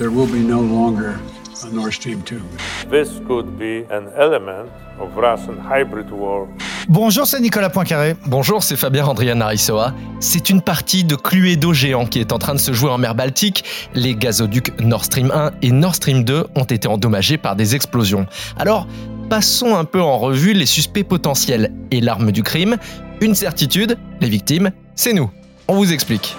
there will be no longer a Nord Stream 2. This could be an element of Russian hybrid war. Bonjour, c'est Nicolas Poincaré. Bonjour, c'est Fabien Andrian Arisoa. C'est une partie de Cluedo géant qui est en train de se jouer en mer Baltique. Les gazoducs Nord Stream 1 et Nord Stream 2 ont été endommagés par des explosions. Alors, passons un peu en revue les suspects potentiels et l'arme du crime. Une certitude, les victimes, c'est nous. On vous explique.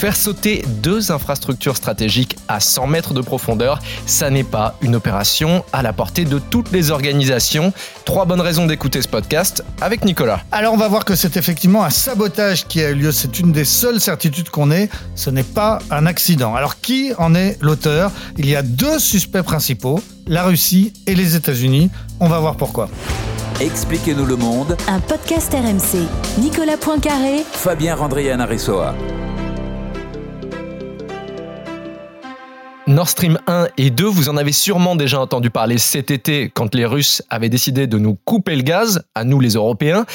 Faire sauter deux infrastructures stratégiques à 100 mètres de profondeur, ça n'est pas une opération à la portée de toutes les organisations. Trois bonnes raisons d'écouter ce podcast avec Nicolas. Alors on va voir que c'est effectivement un sabotage qui a eu lieu. C'est une des seules certitudes qu'on ait. Ce n'est pas un accident. Alors qui en est l'auteur? Il y a deux suspects principaux, la Russie et les États-Unis. On va voir pourquoi. Expliquez-nous le monde. Un podcast RMC. Nicolas Poincaré. Fabien Randrian Aressoa. Nord Stream 1 et 2, vous en avez sûrement déjà entendu parler cet été quand les Russes avaient décidé de nous couper le gaz, à nous les Européens.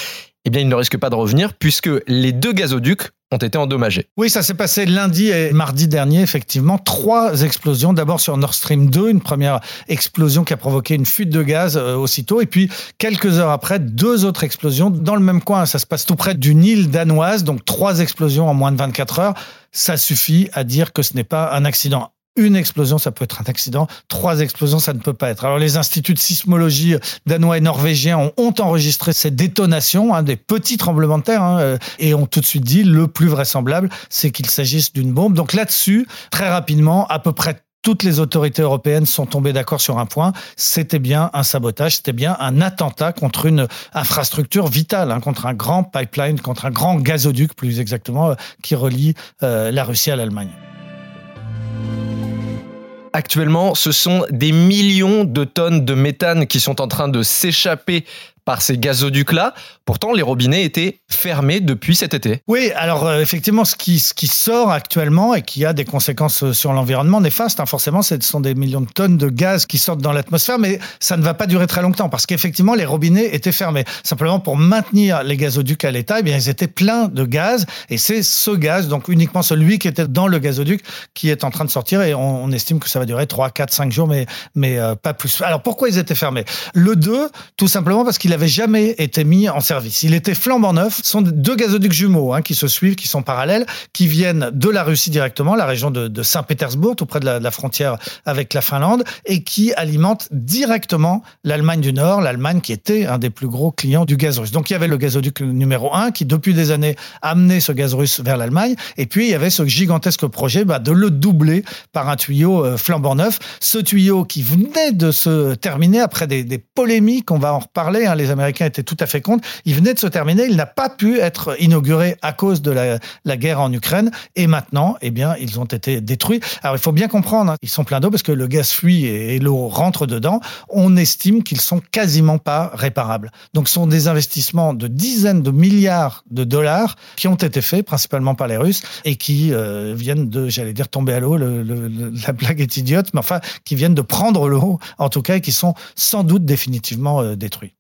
Eh bien, ils ne risquent pas de revenir puisque les deux gazoducs ont été endommagés. Oui, ça s'est passé lundi et mardi dernier, effectivement. Trois explosions. D'abord sur Nord Stream 2, une première explosion qui a provoqué une fuite de gaz euh, aussitôt. Et puis, quelques heures après, deux autres explosions dans le même coin. Ça se passe tout près d'une île danoise. Donc, trois explosions en moins de 24 heures. Ça suffit à dire que ce n'est pas un accident une explosion, ça peut être un accident. Trois explosions, ça ne peut pas être. Alors, les instituts de sismologie danois et norvégiens ont, ont enregistré ces détonations, hein, des petits tremblements de terre, hein, euh, et ont tout de suite dit le plus vraisemblable, c'est qu'il s'agisse d'une bombe. Donc là-dessus, très rapidement, à peu près toutes les autorités européennes sont tombées d'accord sur un point, c'était bien un sabotage, c'était bien un attentat contre une infrastructure vitale, hein, contre un grand pipeline, contre un grand gazoduc plus exactement, euh, qui relie euh, la Russie à l'Allemagne. Actuellement, ce sont des millions de tonnes de méthane qui sont en train de s'échapper par ces gazoducs-là. Pourtant, les robinets étaient fermés depuis cet été. Oui, alors euh, effectivement, ce qui, sort actuellement et qui a des conséquences euh, sur l'environnement néfastes, hein, forcément, ce sont des millions de tonnes de gaz qui sortent dans l'atmosphère, mais ça ne va pas durer très longtemps parce qu'effectivement, les robinets étaient fermés. Simplement pour maintenir les gazoducs à l'état, eh bien, ils étaient pleins de gaz et c'est ce gaz, donc uniquement celui qui était dans le gazoduc, qui est en train de sortir et on, on estime que ça va durer 3, 4, 5 jours, mais, mais euh, pas plus. Alors pourquoi ils étaient fermés? Le 2, tout simplement parce qu'il n'avait jamais été mis en service. Il était flambant neuf. Ce sont deux gazoducs jumeaux hein, qui se suivent, qui sont parallèles, qui viennent de la Russie directement, la région de, Saint-Pétersbourg, tout près de la, de la, frontière avec la Finlande, et qui alimentent directement l'Allemagne du Nord, l'Allemagne qui était un des plus gros clients du gaz russe. Donc il y avait le gazoduc numéro 1 qui, depuis des années, amenait ce gaz russe vers l'Allemagne, et puis il y avait ce gigantesque projet bah, de le doubler par un tuyau euh, flambant neuf. Ce tuyau qui venait de se terminer après des, des polémiques, on va en reparler, hein, les Américains étaient tout à fait contre, il venait de se terminer, il n'a pas pu être inauguré à cause de la, guerre en Ukraine, et maintenant, eh bien, ils ont été détruits. Alors il faut bien comprendre, hein, ils sont pleins d'eau parce que le gaz fuit et, l'eau rentre dedans, on estime qu'ils sont quasiment pas réparables. Donc ce sont des investissements de dizaines de milliards de dollars qui ont été faits principalement par les Russes et qui euh, viennent de, j'allais dire, tomber à l'eau, le, le, la blague est idiote, mais enfin, qui viennent de prendre l'eau, en tout cas, et qui sont sans doute définitivement euh, détruits.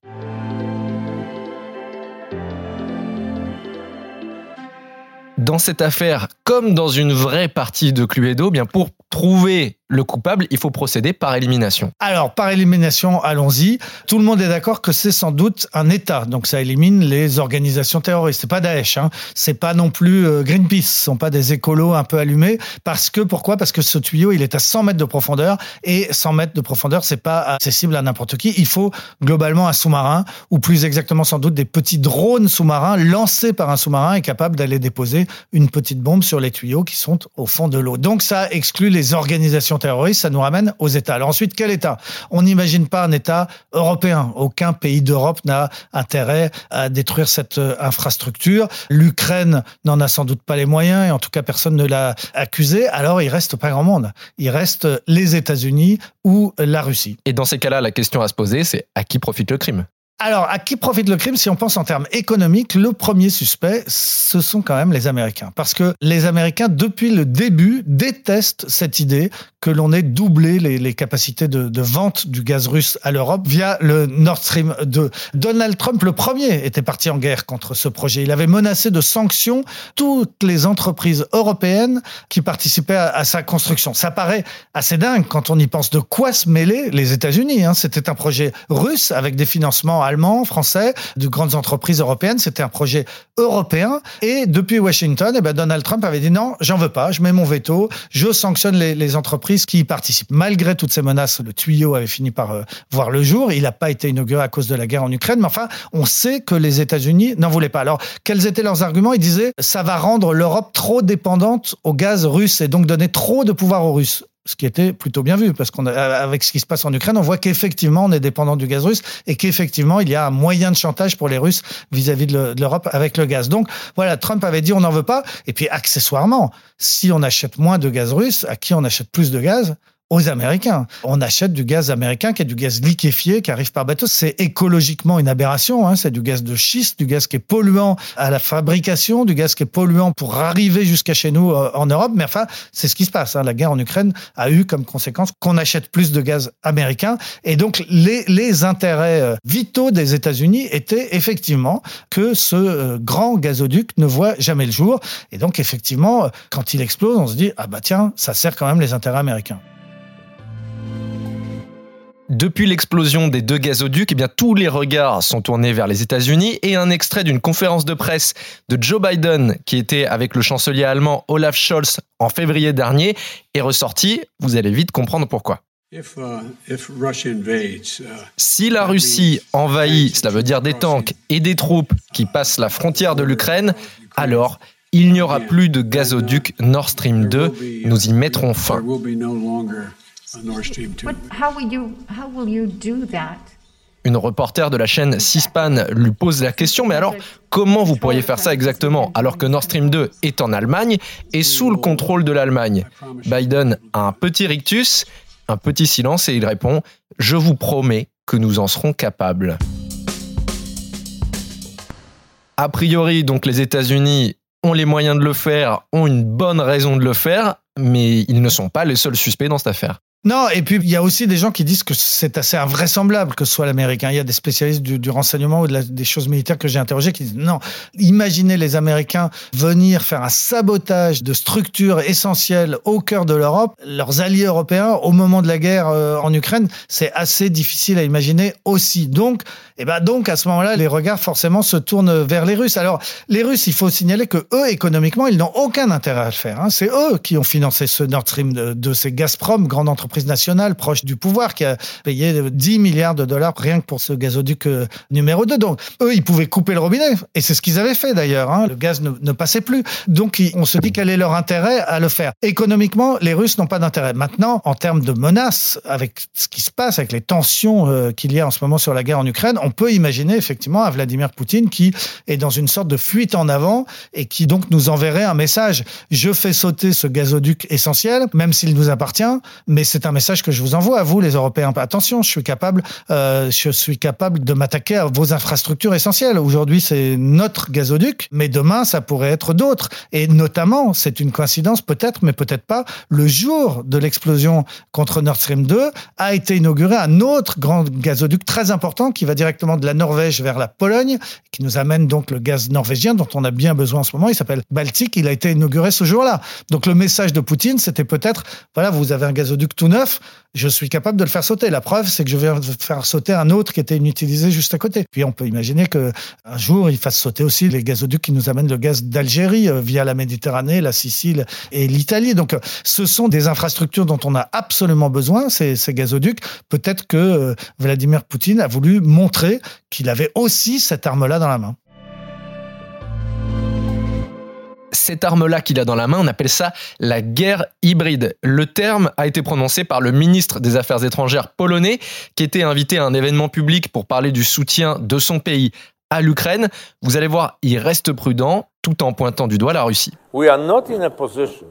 Dans cette affaire, comme dans une vraie partie de Cluedo, bien pour trouver le coupable, il faut procéder par élimination. Alors, par élimination, allons-y. Tout le monde est d'accord que c'est sans doute un État. Donc, ça élimine les organisations terroristes. C'est pas Daesh, hein. C'est pas non plus euh, Greenpeace. Ce sont pas des écolos un peu allumés. Parce que, pourquoi? Parce que ce tuyau, il est à 100 mètres de profondeur. Et 100 mètres de profondeur, c'est pas accessible à n'importe qui. Il faut globalement un sous-marin, ou plus exactement sans doute des petits drones sous-marins lancés par un sous-marin et capable d'aller déposer une petite bombe sur les tuyaux qui sont au fond de l'eau. Donc, ça exclut les organisations terroristes, ça nous ramène aux États. Alors ensuite, quel État? On n'imagine pas un État européen. Aucun pays d'Europe n'a intérêt à détruire cette euh, infrastructure. L'Ukraine n'en a sans doute pas les moyens, et en tout cas, personne ne l'a accusé. Alors, il reste pas grand monde. Il reste les États-Unis ou la Russie. Et dans ces cas-là, la question à se poser, c'est à qui profite le crime? Alors, à qui profite le crime Si on pense en termes économiques, le premier suspect, ce sont quand même les Américains. Parce que les Américains, depuis le début, détestent cette idée que l'on ait doublé les, capacités de, vente du gaz russe à l'Europe via le Nord Stream 2. Donald Trump, le premier, était parti en guerre contre ce projet. Il avait menacé de sanctions toutes les entreprises européennes qui participaient à, à sa construction. Ça paraît assez dingue quand on y pense de quoi se mêler les États-Unis. Hein? C'était un projet russe avec des financements allemands, français, de grandes entreprises européennes. C'était un projet européen. Et depuis Washington, eh ben Donald Trump avait dit non, j'en veux pas, je mets mon veto, je sanctionne les, les, entreprises qui y participent. Malgré toutes ces menaces, le tuyau avait fini par euh, voir le jour. Il n'a pas été inauguré à cause de la guerre en Ukraine, mais enfin, on sait que les États-Unis n'en voulaient pas. Alors, quels étaient leurs arguments? Ils disaient ça va rendre l'Europe trop dépendante au gaz russe et donc donner trop de pouvoir aux Russes ce qui était plutôt bien vu, parce qu'on avec ce qui se passe en Ukraine, on voit qu'effectivement on est dépendant du gaz russe et qu'effectivement il y a un moyen de chantage pour les Russes vis-à-vis de l'Europe avec le gaz. Donc voilà, Trump avait dit on n'en veut pas, et puis accessoirement, si on achète moins de gaz russe, à qui on achète plus de gaz aux Américains. On achète du gaz américain qui est du gaz liquéfié qui arrive par bateau. C'est écologiquement une aberration. Hein. C'est du gaz de schiste, du gaz qui est polluant à la fabrication, du gaz qui est polluant pour arriver jusqu'à chez nous euh, en Europe. Mais enfin, c'est ce qui se passe. Hein. La guerre en Ukraine a eu comme conséquence qu'on achète plus de gaz américain. Et donc, les, les intérêts euh, vitaux des États-Unis étaient effectivement que ce euh, grand gazoduc ne voit jamais le jour. Et donc, effectivement, quand il explose, on se dit, ah bah tiens, ça sert quand même les intérêts américains. Depuis l'explosion des deux gazoducs, eh bien, tous les regards sont tournés vers les États-Unis et un extrait d'une conférence de presse de Joe Biden, qui était avec le chancelier allemand Olaf Scholz en février dernier, est ressorti. Vous allez vite comprendre pourquoi. Uh, uh, si la Russie envahit, cela veut dire des tanks et des troupes qui passent la frontière de l'Ukraine, alors il n'y aura plus de gazoduc Nord Stream 2. Nous y mettrons fin. Une reporter de la chaîne C-SPAN lui pose la question, mais alors comment vous pourriez faire ça exactement alors que Nord Stream 2 est en Allemagne et sous le contrôle de l'Allemagne? Biden a un petit rictus, un petit silence et il répond ⁇ Je vous promets que nous en serons capables ⁇ A priori, donc les États-Unis ont les moyens de le faire, ont une bonne raison de le faire, mais ils ne sont pas les seuls suspects dans cette affaire. Non, et puis il y a aussi des gens qui disent que c'est assez invraisemblable que ce soit l'Américain. Il y a des spécialistes du, renseignement ou de des choses militaires que j'ai interrogés qui disent non, imaginez les Américains venir faire un sabotage de structures essentielles au cœur de l'Europe, leurs alliés européens au moment de la guerre euh, en Ukraine, c'est assez difficile à imaginer aussi. Donc, eh ben donc à ce moment-là, les regards forcément se tournent vers les Russes. Alors les Russes, il faut signaler que eux économiquement, ils n'ont aucun intérêt à le faire. Hein. C'est eux qui ont financé ce Nord Stream de, de ces Gazprom, grande entreprise nationale proche du pouvoir qui a payé 10 milliards de dollars rien que pour ce gazoduc euh, numéro 2. Donc, eux, ils pouvaient couper le robinet. Et c'est ce qu'ils avaient fait d'ailleurs. Hein. Le gaz ne, passait plus. Donc, on se dit quel est leur intérêt à le faire. Économiquement, les Russes n'ont pas d'intérêt. Maintenant, en termes de menaces, avec ce qui se passe, avec les tensions euh, qu'il y a en ce moment sur la guerre en Ukraine, on peut imaginer effectivement à Vladimir Poutine qui est dans une sorte de fuite en avant et qui donc nous enverrait un message. Je fais sauter ce gazoduc essentiel, même s'il nous appartient, mais c'est un message que je vous envoie à vous, les Européens. Attention, je suis capable, euh, je suis capable de m'attaquer à vos infrastructures essentielles. Aujourd'hui, c'est notre gazoduc, mais demain, ça pourrait être d'autres. Et notamment, c'est une coïncidence peut-être, mais peut-être pas, le jour de l'explosion contre Nord Stream 2 a été inauguré un autre grand gazoduc très important qui va directement de la Norvège vers la Pologne, qui nous amène donc le gaz norvégien dont on a bien besoin en ce moment. Il s'appelle Baltique. Il a été inauguré ce jour-là. Donc le message de Poutine, c'était peut-être, voilà, vous avez un gazoduc tout neuf je suis capable de le faire sauter. La preuve, c'est que je vais faire sauter un autre qui était inutilisé juste à côté. Puis on peut imaginer que un jour, il fasse sauter aussi les gazoducs qui nous amènent le gaz d'Algérie euh, via la Méditerranée, la Sicile et l'Italie. Donc, ce sont des infrastructures dont on a absolument besoin, ces, ces gazoducs. Peut-être que euh, Vladimir Poutine a voulu montrer qu'il avait aussi cette arme-là dans la main. Cette arme-là qu'il a dans la main, on appelle ça la guerre hybride. Le terme a été prononcé par le ministre des Affaires étrangères polonais, qui était invité à un événement public pour parler du soutien de son pays à l'Ukraine. Vous allez voir, il reste prudent tout en pointant du doigt la Russie.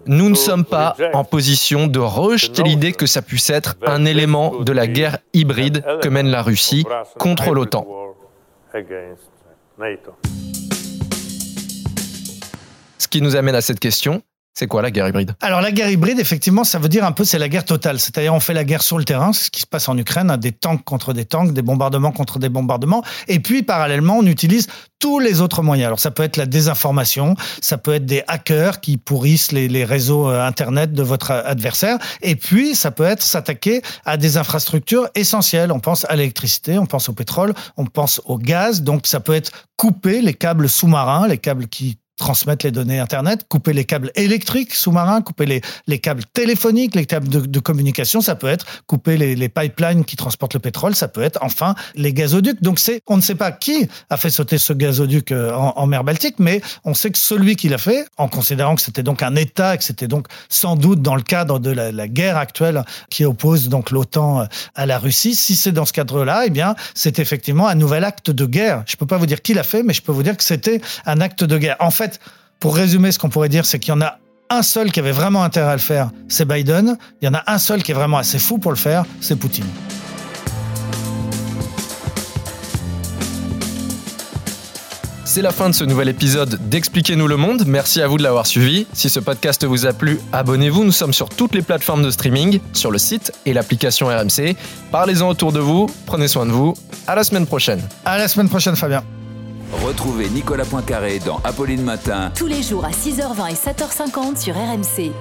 Nous ne sommes pas en position de rejeter l'idée que ça puisse être un élément de la guerre hybride que mène la Russie contre l'OTAN. Qui nous amène à cette question, c'est quoi la guerre hybride? Alors la guerre hybride, effectivement, ça veut dire un peu c'est la guerre totale. C'est-à-dire on fait la guerre sur le terrain, c'est ce qui se passe en Ukraine, hein, des tanks contre des tanks, des bombardements contre des bombardements. Et puis parallèlement, on utilise tous les autres moyens. Alors ça peut être la désinformation, ça peut être des hackers qui pourrissent les, les réseaux euh, Internet de votre adversaire. Et puis ça peut être s'attaquer à des infrastructures essentielles. On pense à l'électricité, on pense au pétrole, on pense au gaz. Donc ça peut être couper les câbles sous-marins, les câbles qui transmettre les données Internet, couper les câbles électriques sous-marins, couper les, les câbles téléphoniques, les câbles de, communication, ça peut être couper les, les, pipelines qui transportent le pétrole, ça peut être enfin les gazoducs. Donc c'est, on ne sait pas qui a fait sauter ce gazoduc euh, en, mer Baltique, mais on sait que celui qui l'a fait, en considérant que c'était donc un État que c'était donc sans doute dans le cadre de la, guerre actuelle qui oppose donc l'OTAN euh, à la Russie, si c'est dans ce cadre-là, eh bien c'est effectivement un nouvel acte de guerre. Je peux pas vous dire qui l'a fait, mais je peux vous dire que c'était un acte de guerre. En fait, pour résumer, ce qu'on pourrait dire, c'est qu'il y en a un seul qui avait vraiment intérêt à le faire, c'est Biden. Il y en a un seul qui est vraiment assez fou pour le faire, c'est Poutine. C'est la fin de ce nouvel épisode d'Expliquez-nous le monde. Merci à vous de l'avoir suivi. Si ce podcast vous a plu, abonnez-vous. Nous sommes sur toutes les plateformes de streaming, sur le site et l'application RMC. Parlez-en autour de vous. Prenez soin de vous. À la semaine prochaine. À la semaine prochaine, Fabien. Retrouvez Nicolas Poincaré dans Apolline Matin. Tous les jours à 6h20 et 7h50 sur RMC.